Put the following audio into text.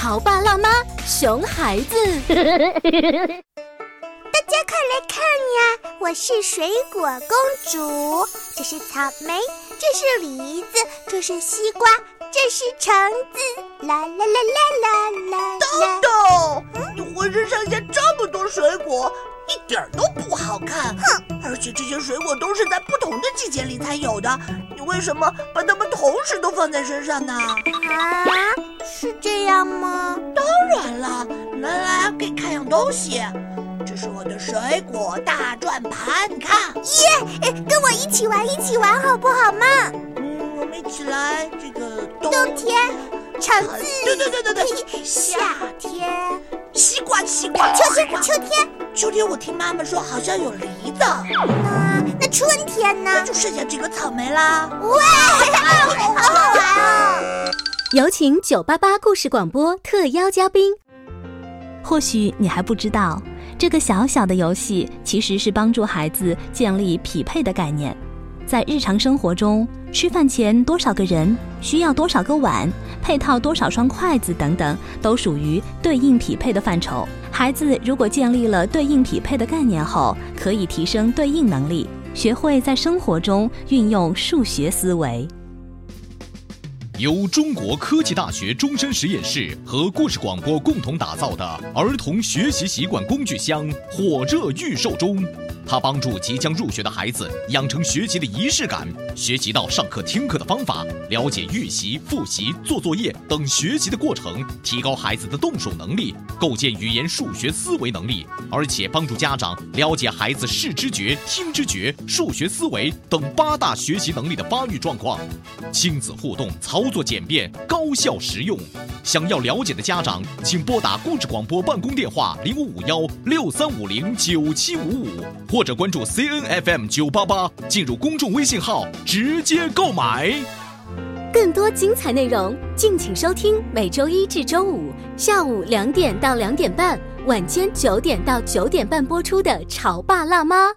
潮爸辣妈熊孩子。大家快来看呀！我是水果公主，这是草莓，这是梨子，这是西瓜，这是橙子。啦啦啦啦啦啦！豆豆，你浑身上下这么多水果，一点都不好看。哼！而且这些水果都是在不同的季节里才有的，你为什么把它们同时都放在身上呢？啊，是这样吗？当然了，来来，给你看样东西。这是我的水果大转盘，你看，耶！跟我一起玩，一起玩好不好嘛？嗯，我们一起来。这个冬冬天，橙子，对对对对对，夏天，西瓜西瓜，秋天秋天，秋天我听妈妈说好像有梨子。那那春天呢？那就剩下这个草莓啦。哇，好好玩哦！有请九八八故事广播特邀嘉宾。或许你还不知道。这个小小的游戏其实是帮助孩子建立匹配的概念，在日常生活中，吃饭前多少个人，需要多少个碗，配套多少双筷子等等，都属于对应匹配的范畴。孩子如果建立了对应匹配的概念后，可以提升对应能力，学会在生活中运用数学思维。由中国科技大学终身实验室和故事广播共同打造的儿童学习习惯工具箱火热预售中。它帮助即将入学的孩子养成学习的仪式感，学习到上课听课的方法，了解预习、复习、做作业等学习的过程，提高孩子的动手能力，构建语言数学思维能力，而且帮助家长了解孩子视知觉、听知觉、数学思维等八大学习能力的发育状况。亲子互动，操作简便，高效实用。想要了解的家长，请拨打故事广播办公电话零五五幺六三五零九七五五。或者关注 C N F M 九八八，进入公众微信号直接购买。更多精彩内容，敬请收听每周一至周五下午两点到两点半，晚间九点到九点半播出的《潮爸辣妈》。